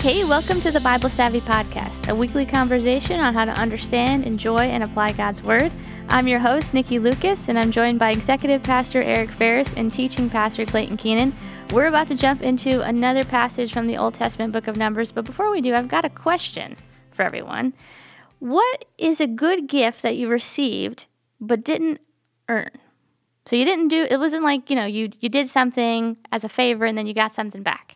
Hey, welcome to the Bible Savvy Podcast, a weekly conversation on how to understand, enjoy, and apply God's Word. I'm your host, Nikki Lucas, and I'm joined by Executive Pastor Eric Ferris and Teaching Pastor Clayton Keenan. We're about to jump into another passage from the Old Testament book of Numbers, but before we do, I've got a question for everyone. What is a good gift that you received but didn't earn? So you didn't do it wasn't like, you know, you you did something as a favor and then you got something back.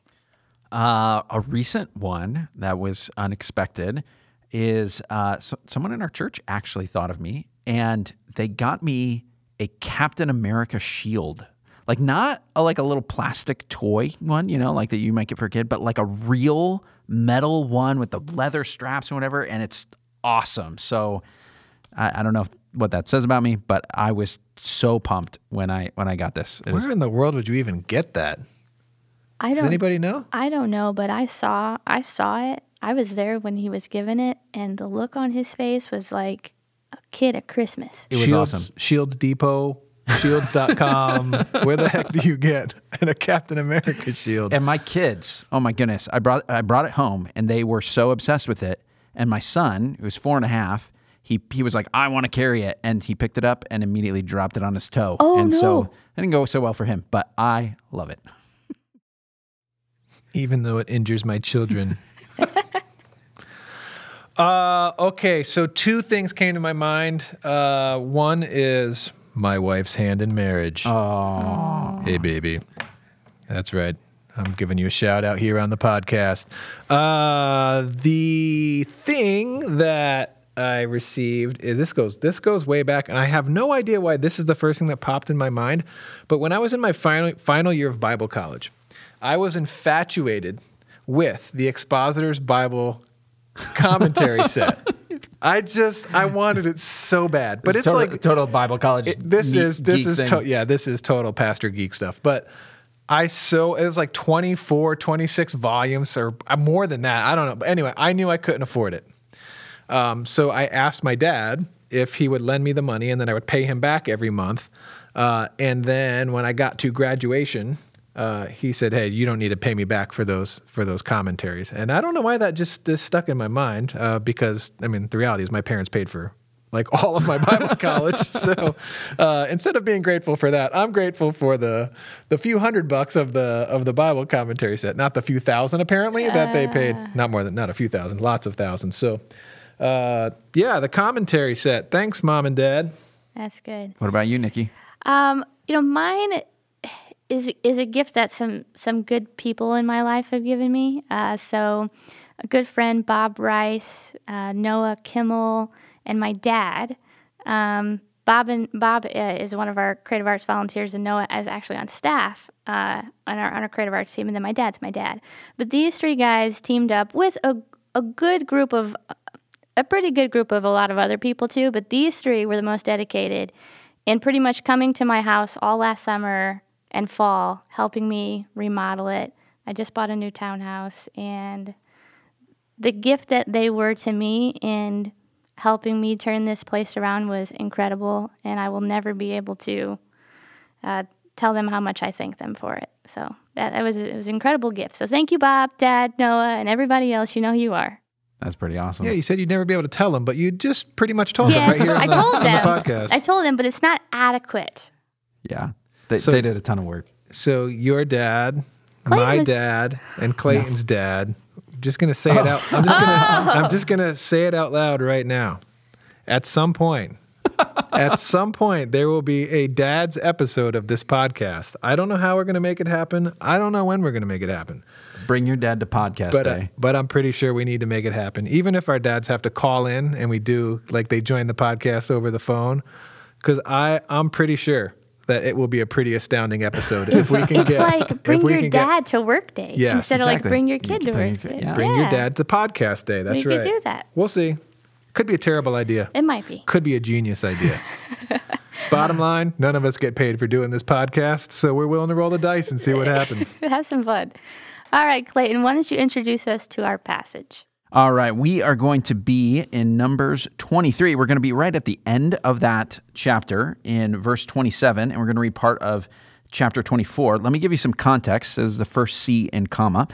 Uh, a recent one that was unexpected is uh, so, someone in our church actually thought of me and they got me a Captain America shield. Like not a, like a little plastic toy one, you know, like that you might get for a kid, but like a real metal one with the leather straps and whatever, and it's awesome. So I, I don't know if, what that says about me, but I was so pumped when I when I got this. It was- Where in the world would you even get that? I Does don't anybody know? I don't know, but I saw I saw it. I was there when he was given it and the look on his face was like a kid at Christmas. it was Shields, awesome. Shields Depot, shields.com. Where the heck do you get a Captain America shield? And my kids, oh my goodness, I brought I brought it home, and they were so obsessed with it. And my son, who was four and a half, he he was like, I want to carry it, and he picked it up and immediately dropped it on his toe. Oh, and no. so it didn't go so well for him, but I love it. Even though it injures my children. uh, okay, so two things came to my mind. Uh, one is my wife's hand in marriage. Oh, Hey, baby. That's right. I'm giving you a shout out here on the podcast. Uh, the thing that I received is this goes this goes way back, and I have no idea why this is the first thing that popped in my mind. But when I was in my final final year of Bible college, I was infatuated with the Expositor's Bible commentary set. I just I wanted it so bad, but it's, total, like total Bible college. it- this neat is this geek is to, yeah this is total pastor geek stuff but i so it was like 24 26 volumes or uh, more than that i don't know but anyway i knew i couldn't afford it um, so i asked my dad if he would lend me the money and then i would pay him back every month uh, and then when i got to graduation uh, he said hey you don't need to pay me back for those for those commentaries and i don't know why that just is stuck in my mind uh, because i mean the reality is my parents paid for like all of my Bible college. So uh, instead of being grateful for that, I'm grateful for the the few hundred bucks of the of the Bible commentary set, not the few thousand apparently that they paid. Not more than not a few thousand, lots of thousands. So uh, yeah, the commentary set. Thanks, mom and dad. That's good. What about you, Nikki? Um, you know, mine is is a gift that some some good people in my life have given me. Uh, so, a good friend Bob Rice, uh, Noah Kimmel, and my dad. Um, Bob and Bob uh, is one of our creative arts volunteers, and Noah is actually on staff uh, on our on our creative arts team. And then my dad's my dad. But these three guys teamed up with a a good group of a pretty good group of a lot of other people too. But these three were the most dedicated and pretty much coming to my house all last summer and fall, helping me remodel it. I just bought a new townhouse, and the gift that they were to me in helping me turn this place around was incredible, and I will never be able to uh, tell them how much I thank them for it. So that, that was it was an incredible gift. So thank you, Bob, Dad, Noah, and everybody else. You know who you are. That's pretty awesome. Yeah, you said you'd never be able to tell them, but you just pretty much told them Yes, right here on, I the, told on the them. podcast. I told them, but it's not adequate. Yeah, they, So- they did a ton of work. so your dad, Clayton my was- dad, and Clayton's dad. I'm just gonna say it out. I'm just gonna. I'm just gonna say it out loud right now. At some point, at some point, there will be a dad's episode of this podcast. I don't know how we're gonna make it happen. I don't know when we're gonna make it happen. Bring your dad to podcast But uh, day. but I'm pretty sure we need to make it happen. Even if our dads have to call in and we do like they join the podcast over the phone, because I I'm pretty sure that it will be a pretty astounding episode if we can It's get like bring your can get- dad to work day Yes, instead of like bring your kid could to work your day. yeah. Bring Yeah. your dad to podcast day. That's We right. could do that. We'll see. Could be a terrible idea. It might be. Could be a genius idea. Bottom line, none of us get paid for doing this podcast, so we're willing to roll the dice and see what happens. Have some fun. All right, Clayton, why don't you introduce us to our passage? All right, we are going to be in Numbers 23. We're going to be right at the end of that chapter in verse 27, and we're going to read part of chapter 24. Let me give you some context as the first C in comma.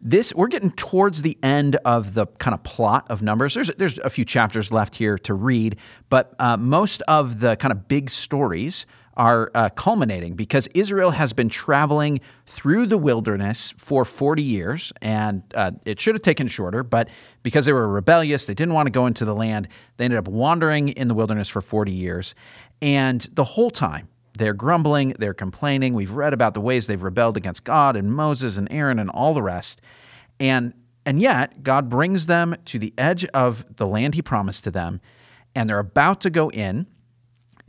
this we're getting towards the end of the kind of plot of Numbers. There's there's a few chapters left here to read, but uh, most of the kind of big stories are uh, culminating because Israel has been traveling through the wilderness for 40 years, and uh, it should have taken shorter, but because they were rebellious, they didn't want to go into the land. They ended up wandering in the wilderness for 40 years, and the whole time they're grumbling, they're complaining. We've read about the ways they've rebelled against God and Moses and Aaron and all the rest. And and yet God brings them to the edge of the land he promised to them, and they're about to go in.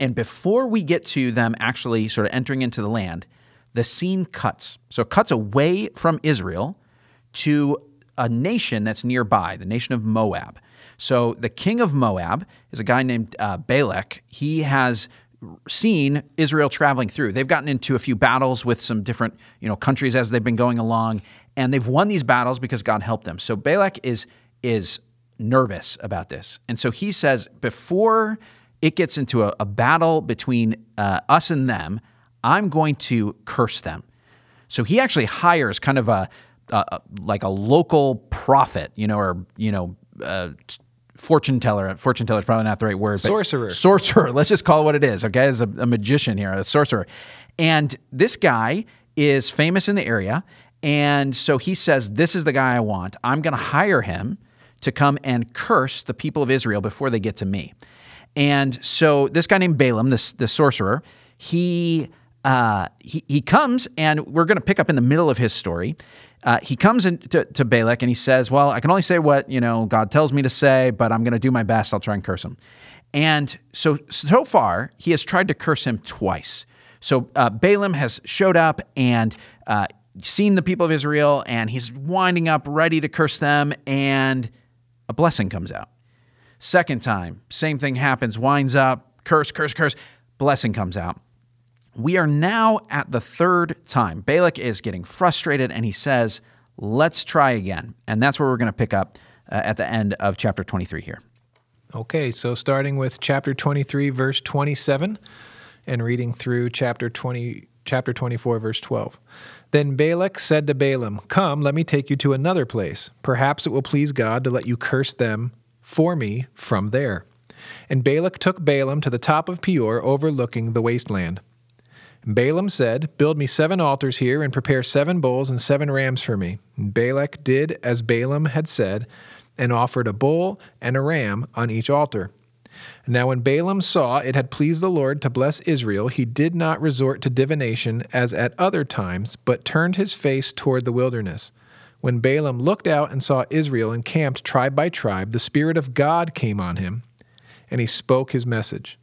And before we get to them actually sort of entering into the land, the scene cuts. So it cuts away from Israel to a nation that's nearby, the nation of Moab. So the king of Moab is a guy named uh, Balak. He has seen Israel traveling through. They've gotten into a few battles with some different, you know, countries as they've been going along, and they've won these battles because God helped them. So Balak is is nervous about this, and so he says before it gets into a, a battle between uh, us and them, I'm going to curse them. So he actually hires kind of a, a like a local prophet, you know, or you know. Uh, fortune teller. Fortune teller is probably not the right word. Sorcerer. Sorcerer. Let's just call it what it is. Okay, as a, a magician here, a sorcerer, and this guy is famous in the area, and so he says, "This is the guy I want. I'm going to hire him to come and curse the people of Israel before they get to me." And so this guy named Balaam, this the sorcerer, he. Uh, he, he comes, and we're going to pick up in the middle of his story. Uh, he comes into to Balak and he says, "Well, I can only say what you know God tells me to say, but I'm going to do my best. I'll try and curse him." And so so far, he has tried to curse him twice. So uh, Balaam has showed up and uh, seen the people of Israel, and he's winding up, ready to curse them, and a blessing comes out. Second time, same thing happens. Winds up, curse, curse, curse. Blessing comes out. We are now at the third time. Balak is getting frustrated and he says, Let's try again. And that's where we're going to pick up uh, at the end of chapter 23 here. Okay, so starting with chapter 23, verse 27, and reading through chapter 20, chapter 24, verse 12. Then Balak said to Balaam, Come, let me take you to another place. Perhaps it will please God to let you curse them for me from there. And Balak took Balaam to the top of Peor, overlooking the wasteland. Balaam said, Build me seven altars here, and prepare seven bulls and seven rams for me. And Balak did as Balaam had said, and offered a bull and a ram on each altar. Now, when Balaam saw it had pleased the Lord to bless Israel, he did not resort to divination as at other times, but turned his face toward the wilderness. When Balaam looked out and saw Israel encamped tribe by tribe, the Spirit of God came on him, and he spoke his message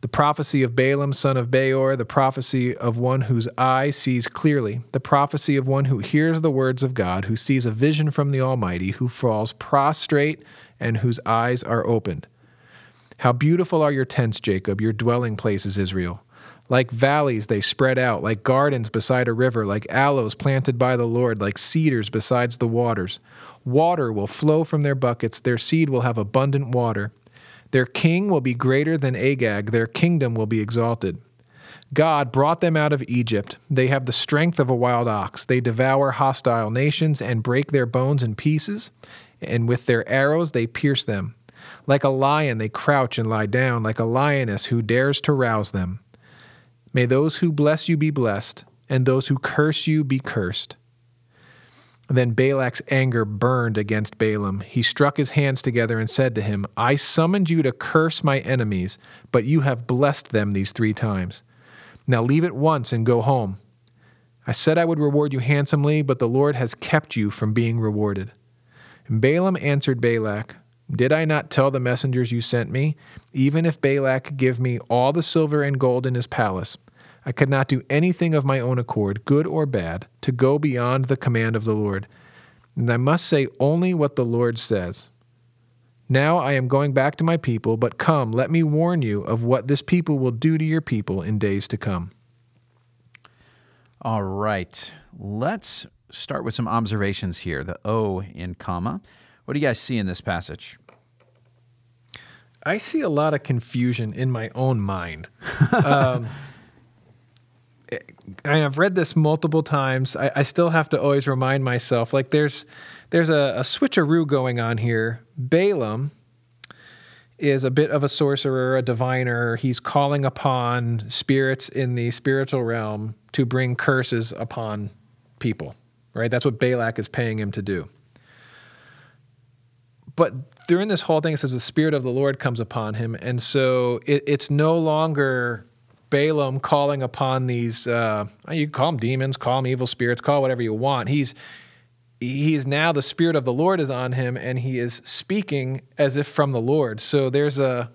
the prophecy of Balaam, son of Beor, the prophecy of one whose eye sees clearly, the prophecy of one who hears the words of God, who sees a vision from the Almighty, who falls prostrate, and whose eyes are opened. How beautiful are your tents, Jacob, your dwelling places, Israel. Like valleys, they spread out, like gardens beside a river, like aloes planted by the Lord, like cedars besides the waters. Water will flow from their buckets, their seed will have abundant water. Their king will be greater than Agag, their kingdom will be exalted. God brought them out of Egypt. They have the strength of a wild ox. They devour hostile nations and break their bones in pieces, and with their arrows they pierce them. Like a lion, they crouch and lie down, like a lioness who dares to rouse them. May those who bless you be blessed, and those who curse you be cursed. Then Balak's anger burned against Balaam. He struck his hands together and said to him, I summoned you to curse my enemies, but you have blessed them these three times. Now leave at once and go home. I said I would reward you handsomely, but the Lord has kept you from being rewarded. And Balaam answered Balak, Did I not tell the messengers you sent me? Even if Balak give me all the silver and gold in his palace, I could not do anything of my own accord, good or bad, to go beyond the command of the Lord. And I must say only what the Lord says. Now I am going back to my people, but come, let me warn you of what this people will do to your people in days to come. All right. Let's start with some observations here. The O in comma. What do you guys see in this passage? I see a lot of confusion in my own mind. um, I have read this multiple times. I, I, still have to always remind myself like there's there's a, a switcheroo going on here. Balaam is a bit of a sorcerer, a diviner. He's calling upon spirits in the spiritual realm to bring curses upon people, right? That's what Balak is paying him to do. But during this whole thing, it says the Spirit of the Lord comes upon him. And so it, it's no longer Balaam calling upon these, uh, you call them demons, call them evil spirits, call whatever you want. He's, he's now the Spirit of the Lord is on him and he is speaking as if from the Lord. So there's a,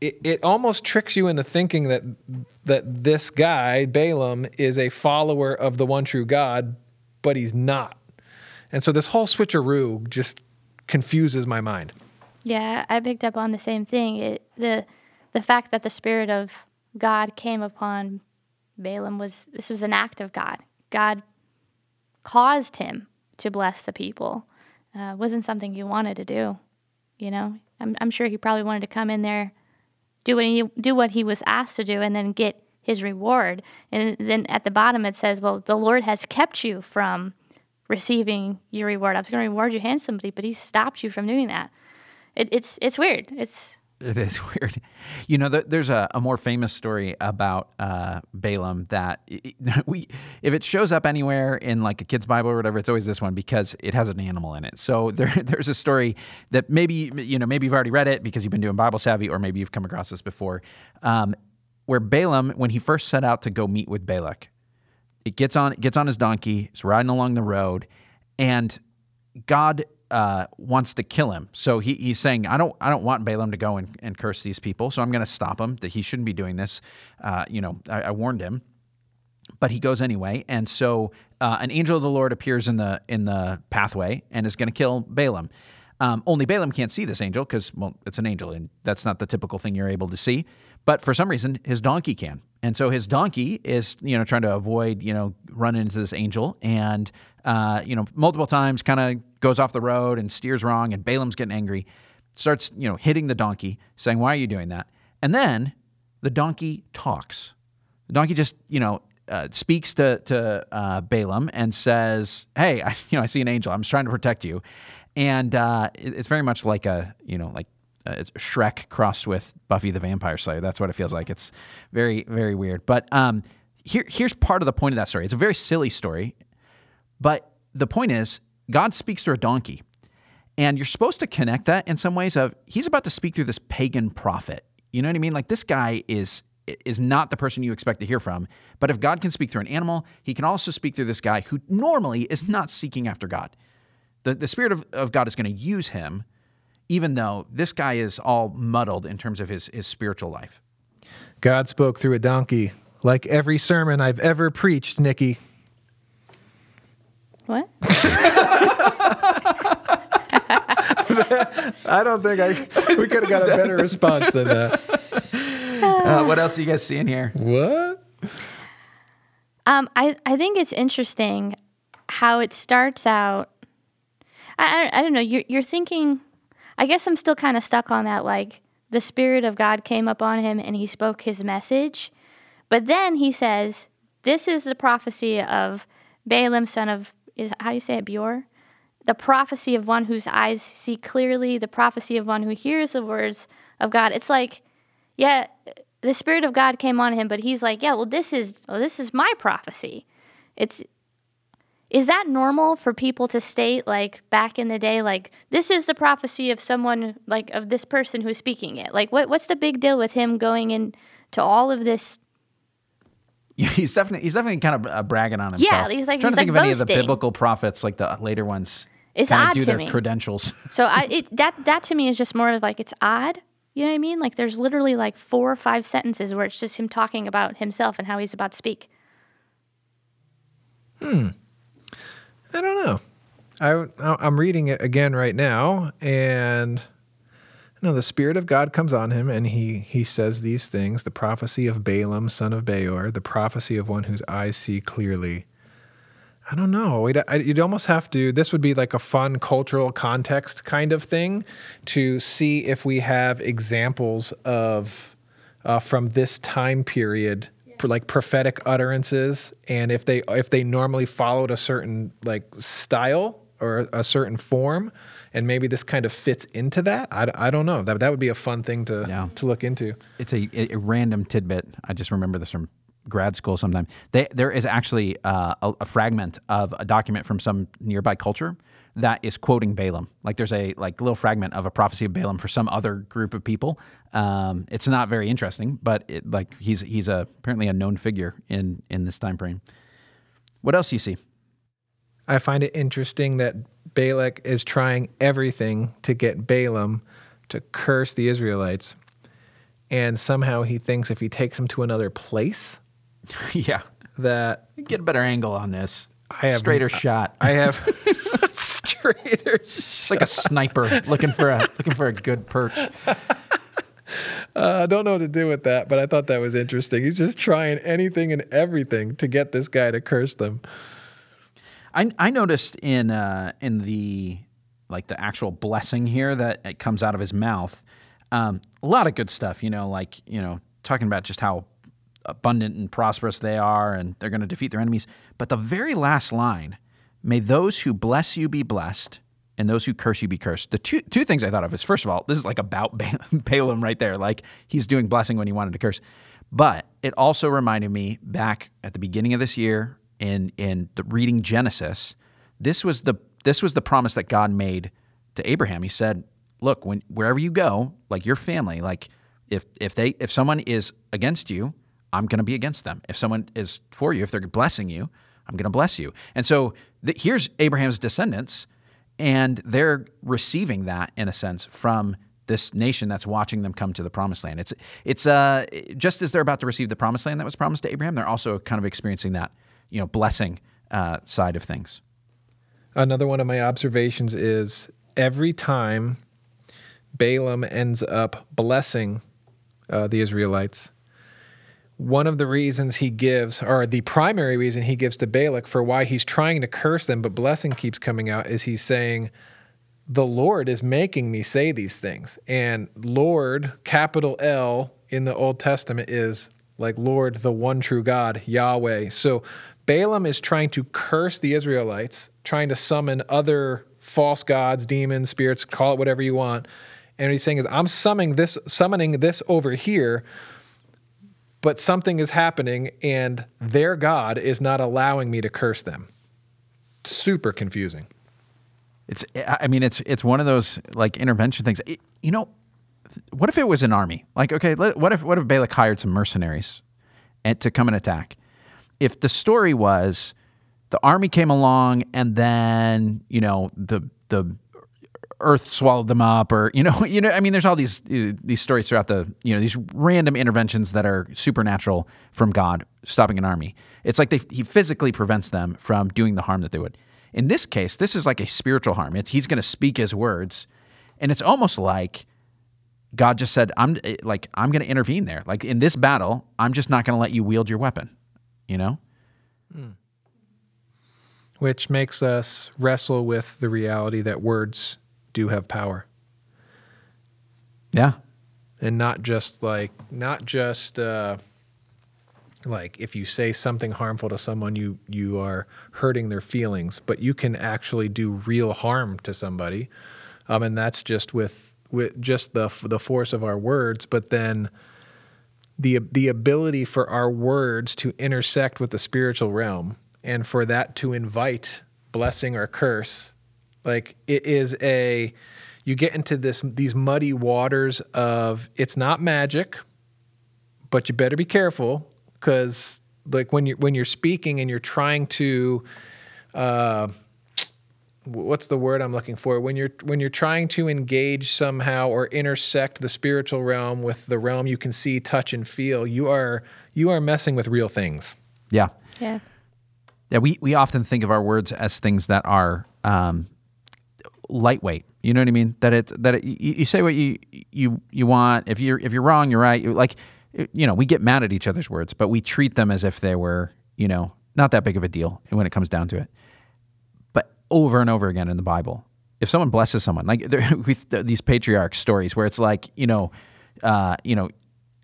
it, it almost tricks you into thinking that that this guy Balaam is a follower of the one true God, but he's not. And so this whole switcheroo just confuses my mind. Yeah, I picked up on the same thing. It, the the fact that the spirit of God came upon Balaam was this was an act of God. God caused him to bless the people. Uh, wasn't something he wanted to do. You know, I'm, I'm sure he probably wanted to come in there, do what he do what he was asked to do, and then get his reward. And then at the bottom it says, "Well, the Lord has kept you from receiving your reward. I was going to reward you handsomely, but He stopped you from doing that." It, it's it's weird. It's it is weird. You know, there's a, a more famous story about uh, Balaam that we, if it shows up anywhere in like a kid's Bible or whatever, it's always this one because it has an animal in it. So there, there's a story that maybe you know maybe you've already read it because you've been doing Bible savvy, or maybe you've come across this before, um, where Balaam, when he first set out to go meet with Balak, it gets on gets on his donkey, he's riding along the road, and God uh, wants to kill him. So he, he's saying, I don't, I don't want Balaam to go and, and curse these people. So I'm going to stop him. That he shouldn't be doing this. Uh, you know, I, I, warned him, but he goes anyway. And so uh, an angel of the Lord appears in the in the pathway and is going to kill Balaam. Um, only Balaam can't see this angel because, well, it's an angel, and that's not the typical thing you're able to see. But for some reason, his donkey can. And so his donkey is, you know, trying to avoid, you know, running into this angel and, uh, you know, multiple times kind of goes off the road and steers wrong. And Balaam's getting angry, starts, you know, hitting the donkey, saying, Why are you doing that? And then the donkey talks. The donkey just, you know, uh, speaks to, to uh, Balaam and says, Hey, I, you know, I see an angel. I'm just trying to protect you. And uh, it's very much like a, you know, like uh, it's Shrek crossed with Buffy the Vampire Slayer. That's what it feels like. It's very, very weird. But um, here, here's part of the point of that story. It's a very silly story, but the point is, God speaks through a donkey, and you're supposed to connect that in some ways. Of he's about to speak through this pagan prophet. You know what I mean? Like this guy is is not the person you expect to hear from. But if God can speak through an animal, he can also speak through this guy who normally is not seeking after God. The, the Spirit of, of God is going to use him even though this guy is all muddled in terms of his, his spiritual life. God spoke through a donkey, like every sermon I've ever preached, Nikki. What? I don't think I we could have got a better response than that. Uh, what else are you guys seeing here? What? Um, I I think it's interesting how it starts out. I I, I don't know. You're you're thinking I guess I'm still kind of stuck on that. Like the Spirit of God came upon him and he spoke his message. But then he says, This is the prophecy of Balaam, son of, is how do you say it, Beor? The prophecy of one whose eyes see clearly, the prophecy of one who hears the words of God. It's like, yeah, the Spirit of God came on him, but he's like, yeah, well, this is well, this is my prophecy. It's is that normal for people to state like back in the day like this is the prophecy of someone like of this person who's speaking it like what what's the big deal with him going into all of this yeah, he's definitely he's definitely kind of uh, bragging on himself. Yeah, he's like I'm trying he's to think like of boasting. any of the biblical prophets, like the later ones. It's kinda odd do to their me. credentials. so I it, that that to me is just more of like it's odd. You know what I mean? Like there's literally like four or five sentences where it's just him talking about himself and how he's about to speak. Hmm. I don't know. I I'm reading it again right now, and you know the spirit of God comes on him, and he he says these things: the prophecy of Balaam, son of Beor, the prophecy of one whose eyes see clearly. I don't know. You'd almost have to. This would be like a fun cultural context kind of thing to see if we have examples of uh, from this time period like prophetic utterances, and if they if they normally followed a certain like style or a certain form, and maybe this kind of fits into that. I, I don't know. That that would be a fun thing to Yeah. to look into. it's a, a random tidbit. I just remember this from grad school sometime. They, there is actually uh, a, a fragment of a document from some nearby culture that is quoting Balaam. Like there's a like little fragment of a prophecy of Balaam for some other group of people. Um, it's not very interesting, but it, like he's he's a, apparently a known figure in in this time frame. What else do you see? I find it interesting that Balak is trying everything to get Balaam to curse the Israelites. And somehow he thinks if he takes him to another place, yeah, that get a better angle on this. I have- straighter shot. I have straighter. It's like a sniper looking for a looking for a good perch. Uh, I don't know what to do with that, but I thought that was interesting. He's just trying anything and everything to get this guy to curse them. I I noticed in uh, in the like the actual blessing here that it comes out of his mouth, um, a lot of good stuff. You know, like you know, talking about just how abundant and prosperous they are, and they're going to defeat their enemies. But the very last line, "May those who bless you be blessed." And those who curse you be cursed. The two two things I thought of is first of all, this is like about Ba- Balaam right there. Like he's doing blessing when he wanted to curse. But it also reminded me back at the beginning of this year in in the reading Genesis, this was the this was the promise that God made to Abraham. He said, "Look, when wherever you go, like your family, like if if they if someone is against you, I'm going to be against them. If someone is for you, if they're blessing you, I'm going to bless you." And so th- here's Abraham's descendants, and they're receiving that in a sense from this nation that's watching them come to the promised land. It's it's uh just as they're about to receive the promised land that was promised to Abraham, they're also kind of experiencing that you know blessing uh, side of things. Another one of my observations is every time Balaam ends up blessing uh, the Israelites, one of the reasons he gives, or the primary reason he gives to Balak for why he's trying to curse them, but blessing keeps coming out, is he's saying, The Lord is making me say these things. And Lord, capital L in the Old Testament, is like Lord, the one true God, Yahweh. So Balaam is trying to curse the Israelites, trying to summon other false gods, demons, spirits, call it whatever you want. And what he's saying is, I'm summoning this, summoning this over here but something is happening and their God is not allowing me to curse them. Super confusing. It's I mean it's it's one of those like intervention things. It- you know, what if it was an army? Like okay, let, what if what if Balak hired some mercenaries and to come and attack? If the story was the army came along and then you know the the earth swallowed them up or you know you know i mean there's all these uh, these stories throughout the you know these random interventions that are supernatural from god stopping an army. It's like they, he physically prevents them from doing the harm that they would. In this case this is like a spiritual harm. It, he's going to speak his words and it's almost like god just said i'm eh, like i'm going to intervene there. Like in this battle i'm just not going to let you wield your weapon you know? Which makes us wrestle with the reality that words do have power. yeah And not just like, not just uh, like if you say something harmful to someone, you, you are hurting their feelings, but you can actually do real harm to somebody. Um, and that's just with, with just the, the force of our words, but then the the ability for our words to intersect with the spiritual realm and for that to invite blessing or curse like it is a you get into this these muddy waters of it's not magic but you better be careful cuz like when you when you're speaking and you're trying to uh what's the word I'm looking for when you're when you're trying to engage somehow or intersect the spiritual realm with the realm you can see, touch, and feel, you are you are messing with real things. yeah Yeah. Yeah, we, we often think of our words as things that are um, lightweight. You know what I mean? That it that it, you, say what you you you want. If you're if you're wrong, you're right. Like you know, we get mad at each other's words, but we treat them as if they were you know not that big of a deal when it comes down to it. But over and over again in the Bible, if someone blesses someone, like these patriarch stories where it's like you know, uh, you know,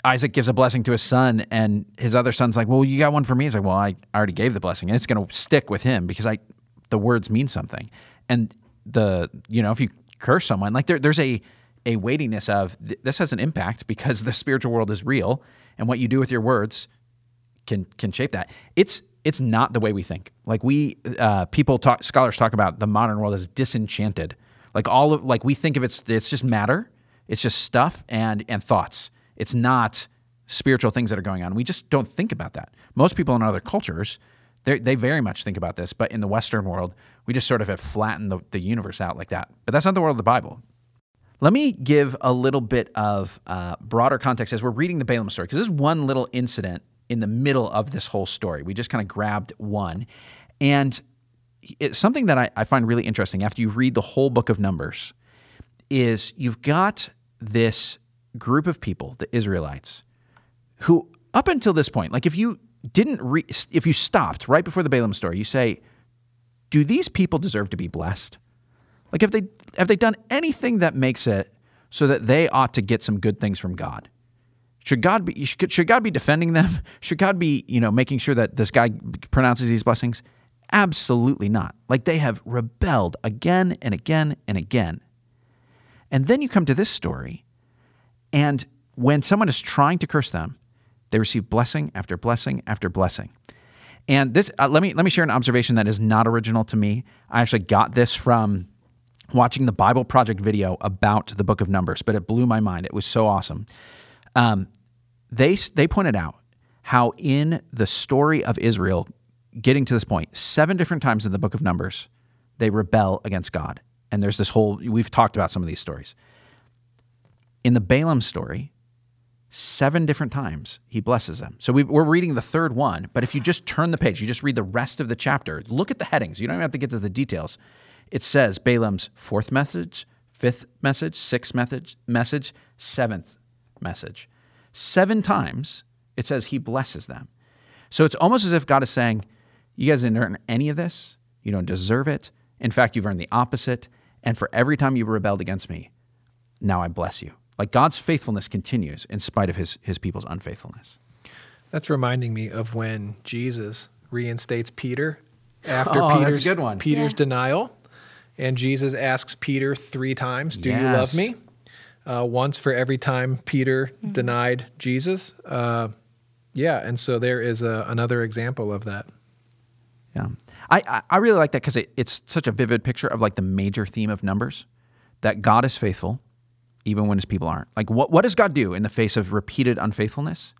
Isaac gives a blessing to his son, and his other son's like, "Well, you got one for me." He's like, "Well, I already gave the blessing, and it's going to stick with him because I, the words mean something." And the you know, if you curse someone, like there, there's a a weightiness of th- this has an impact because the spiritual world is real, and what you do with your words can can shape that. It's it's not the way we think. Like we uh, people talk, scholars talk about the modern world as disenchanted. Like all of like we think of it's it's just matter, it's just stuff and and thoughts. It's not spiritual things that are going on. We just don't think about that. Most people in other cultures, they very much think about this, but in the Western world, we just sort of have flattened the, the universe out like that. But that's not the world of the Bible. Let me give a little bit of uh, broader context as we're reading the Balaam story, because this is one little incident in the middle of this whole story. We just kind of grabbed one. And it's something that I, I find really interesting after you read the whole book of Numbers is you've got this group of people, the Israelites, who up until this point, like if you didn't re- if you stopped right before the Balaam story, you say, do these people deserve to be blessed? Like have they have they done anything that makes it so that they ought to get some good things from God? Should God be should, should God be defending them? Should God be, you know, making sure that this guy pronounces these blessings? Absolutely not. Like they have rebelled again and again and again. And then you come to this story, and when someone is trying to curse them, they receive blessing after blessing after blessing. And this, uh, let me let me share an observation that is not original to me. I actually got this from watching the Bible Project video about the Book of Numbers, but it blew my mind. It was so awesome. Um, they they pointed out how in the story of Israel getting to this point, seven different times in the book of Numbers, they rebel against God. And there's this whole we've talked about some of these stories. In the Balaam story, seven different times he blesses them. So we are reading the third one, but if you just turn the page, you just read the rest of the chapter, look at the headings. You don't even have to get to the details. It says Balaam's fourth message, fifth message, sixth message, message, seventh message. Seven times it says he blesses them. So it's almost as if God is saying, You guys didn't earn any of this. You don't deserve it. In fact, you've earned the opposite. And for every time you rebelled against me, now I bless you. Like God's faithfulness continues in spite of his, his people's unfaithfulness. That's reminding me of when Jesus reinstates Peter after oh, Peter's, that's a good one. Peter's Yeah. denial. And Jesus asks Peter three times, Do you love me? Uh, once for every time Peter denied Jesus. Uh, yeah, and so there is a, another example of that. Yeah. I, I- I really like that because it, it's such a vivid picture of like the major theme of Numbers that God is faithful even when his people aren't. Like, what, what does God do in the face of repeated unfaithfulness?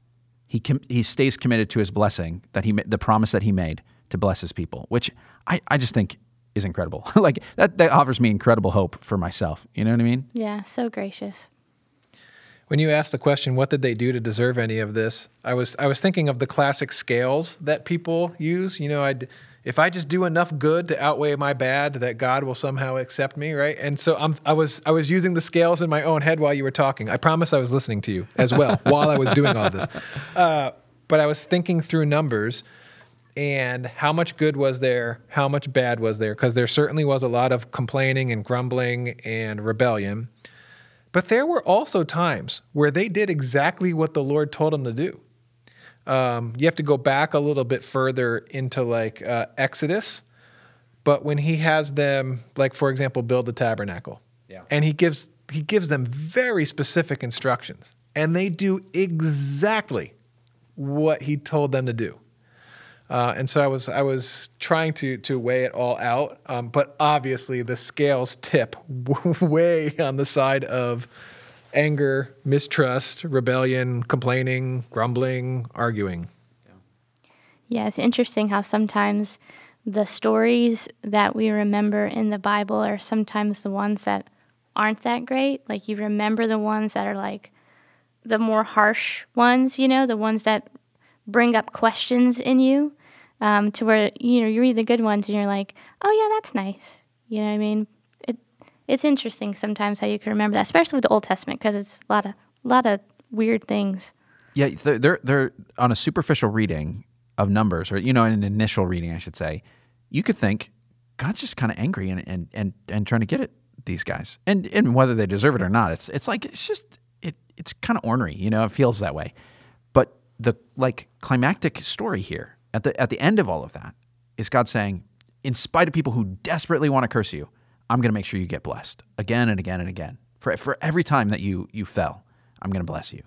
He, com- he stays committed to his blessing, that he ma- the promise that he made to bless his people, which I, I just think is incredible. like, that, that offers me incredible hope for myself. You know what I mean? Yeah, so gracious. When you asked the question, what did they do to deserve any of this? I was I was thinking of the classic scales that people use. You know, I'd, if I just do enough good to outweigh my bad, that God will somehow accept me, right? And so I'm, I was I was using the scales in my own head while you were talking. I promise I was listening to you as well while I was doing all this. Uh, but I was thinking through numbers and how much good was there, how much bad was there, because there certainly was a lot of complaining and grumbling and rebellion. But there were also times where they did exactly what the Lord told them to do. Um, you have to go back a little bit further into like uh, Exodus, but when he has them, like for example, build the tabernacle, Yeah. and he gives he gives them very specific instructions, and they do exactly what he told them to do. Uh, and so I was I was trying to to weigh it all out, um, but obviously the scales tip way on the side of anger, mistrust, rebellion, complaining, grumbling, arguing. Yeah, it's interesting how sometimes the stories that we remember in the Bible are sometimes the ones that aren't that great. Like you remember the ones that are like the more harsh ones, you know, the ones that bring up questions in you, um, to where you know you read the good ones and you're like, oh yeah, that's nice. You know what I mean? It it's interesting sometimes how you can remember that, especially with the Old Testament, because it's a lot of a lot of weird things. Yeah, they're they're on a superficial reading of numbers, or you know, an initial reading, I should say. You could think God's just kind of angry and, and and and trying to get at these guys, and and whether they deserve it or not, it's it's like it's just it it's kind of ornery, you know, it feels that way. But the like climactic story here at the at the end of all of that is God saying, in spite of people who desperately want to curse you, I'm going to make sure you get blessed again and again and again. For for every time that you you fell, I'm going to bless you.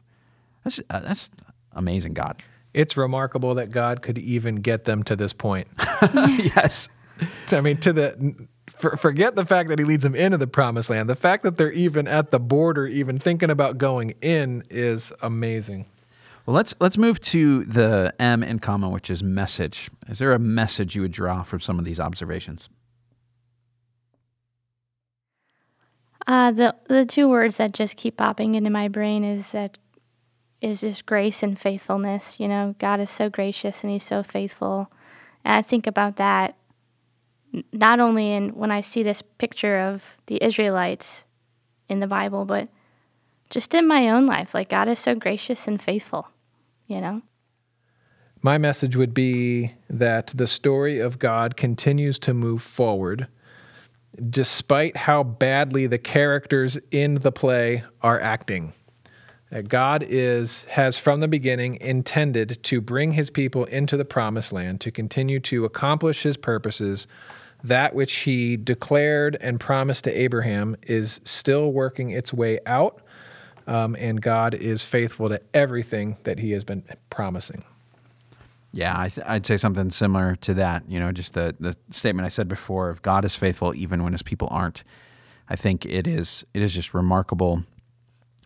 That's uh, that's amazing, God. It's remarkable that God could even get them to this point. yes. I mean, to the for, forget the fact that he leads them into the promised land. The fact that they're even at the border, even thinking about going in, is amazing. Well, let's let's move to the M in comma, which is message. Is there a message you would draw from some of these observations? Uh, the the two words that just keep popping into my brain is that is just grace and faithfulness. You know, God is so gracious and He's so faithful, and I think about that not only in when I see this picture of the Israelites in the Bible, but just in my own life. Like God is so gracious and faithful, you know. My message would be that the story of God continues to move forward despite how badly the characters in the play are acting. God is has from the beginning intended to bring his people into the promised land to continue to accomplish his purposes. That which he declared and promised to Abraham is still working its way out, um, and God is faithful to everything that he has been promising. Yeah, I would say something similar to that. You know, just the, the statement I said before of God is faithful even when his people aren't. I think it is it is just remarkable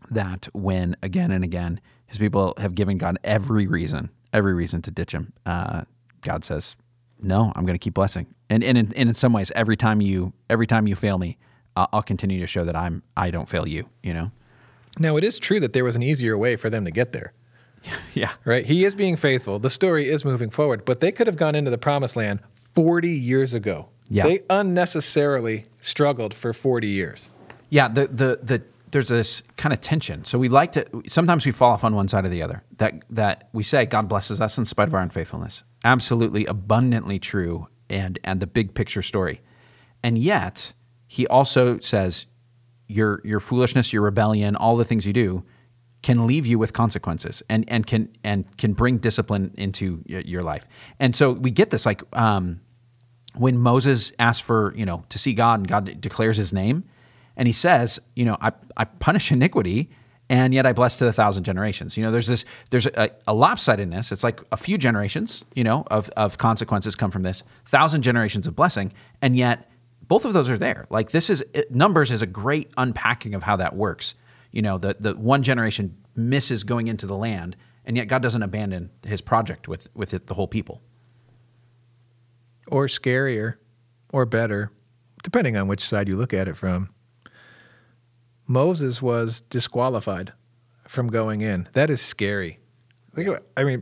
that when again and again his people have given God every reason, every reason to ditch him, uh, God says, "No, I'm going to keep blessing." And and in, and in some ways, every time you every time you fail me, I'll, I'll continue to show that I'm I don't fail you. You know. Now it is true that there was an easier way for them to get there. Yeah. Right? He is being faithful. The story is moving forward, but they could have gone into the promised land 40 years ago. Yeah. They unnecessarily struggled for 40 years. Yeah, the the the there's this kind of tension. So we like to sometimes we fall off on one side or the other. That that we say God blesses us in spite of our unfaithfulness. Absolutely abundantly true and and the big picture story. And yet, he also says your your foolishness, your rebellion, all the things you do can leave you with consequences and, and can and can bring discipline into your life. And so we get this like um, when Moses asks for you know to see God and God declares His name, and He says you know I I punish iniquity and yet I bless to the thousand generations. You know, there's this, there's a, a, lopsidedness. It's like a few generations, you know, of, of consequences come from this, thousand generations of blessing, and yet both of those are there. Like this is it, numbers is a great unpacking of how that works you know, the, the one generation misses going into the land, and yet God doesn't abandon his project with, with it, the whole people. Or scarier, or better, depending on which side you look at it from. Moses was disqualified from going in. That is scary. I mean,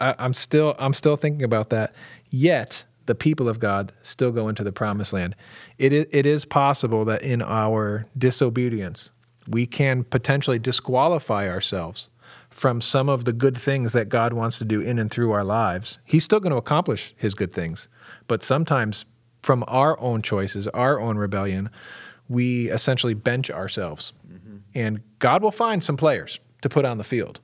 I, I'm still I'm still thinking about that. Yet the people of God still go into the promised land. It is, it is possible that in our disobedience, we can potentially disqualify ourselves from some of the good things that God wants to do in and through our lives. He's still going to accomplish his good things, but sometimes from our own choices, our own rebellion, we essentially bench ourselves. Mm-hmm. And God will find some players to put on the field.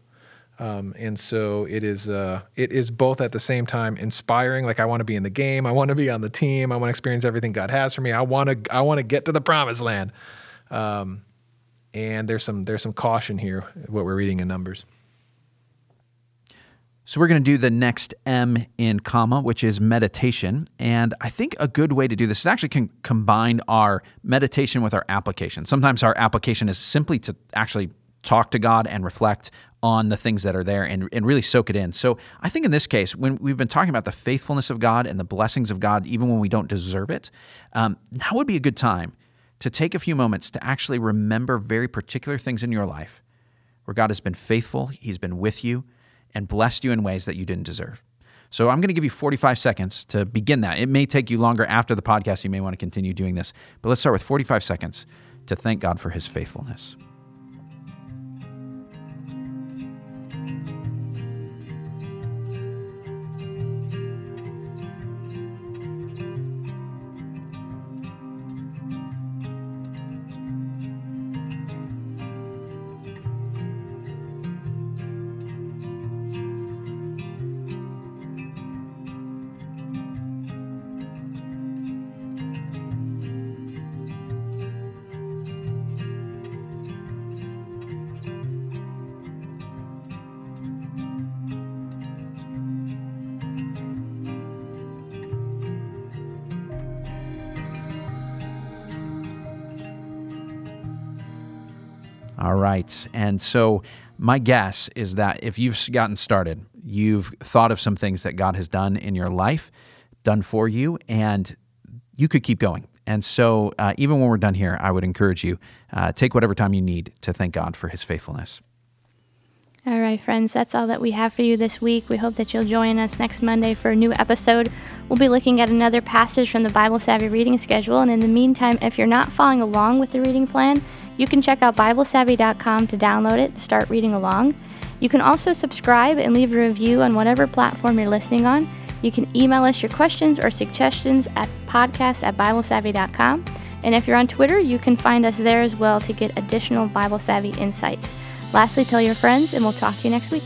Um, and so it is uh, it is both at the same time inspiring. Like I want to be in the game, I want to be on the team, I want to experience everything God has for me. I want to I want to get to the promised land. Um, and there's some there's some caution here what we're reading in numbers so we're going to do the next m in comma which is meditation and i think a good way to do this is actually can combine our meditation with our application sometimes our application is simply to actually talk to god and reflect on the things that are there and, and really soak it in. So I think in this case, when we've been talking about the faithfulness of God and the blessings of God, even when we don't deserve it, um, now would be a good time to take a few moments to actually remember very particular things in your life where God has been faithful, He's been with you, and blessed you in ways that you didn't deserve. So I'm going to give you 45 seconds to begin that. It may take you longer after the podcast. You may want to continue doing this, but let's start with 45 seconds to thank God for His faithfulness. All right. And so, my guess is that if you've gotten started, you've thought of some things that God has done in your life, done for you, and you could keep going. And so, uh, even when we're done here, I would encourage you uh, take whatever time you need to thank God for His faithfulness. All right, friends, that's all that we have for you this week. We hope that you'll join us next Monday for a new episode. We'll be looking at another passage from the Bible Savvy reading schedule. And in the meantime, if you're not following along with the reading plan, you can check out BibleSavvy.com to download it, start reading along. You can also subscribe and leave a review on whatever platform you're listening on. You can email us your questions or suggestions at podcast at BibleSavvy.com. And if you're on Twitter, you can find us there as well to get additional Bible Savvy insights. Lastly, tell your friends, and we'll talk to you next week.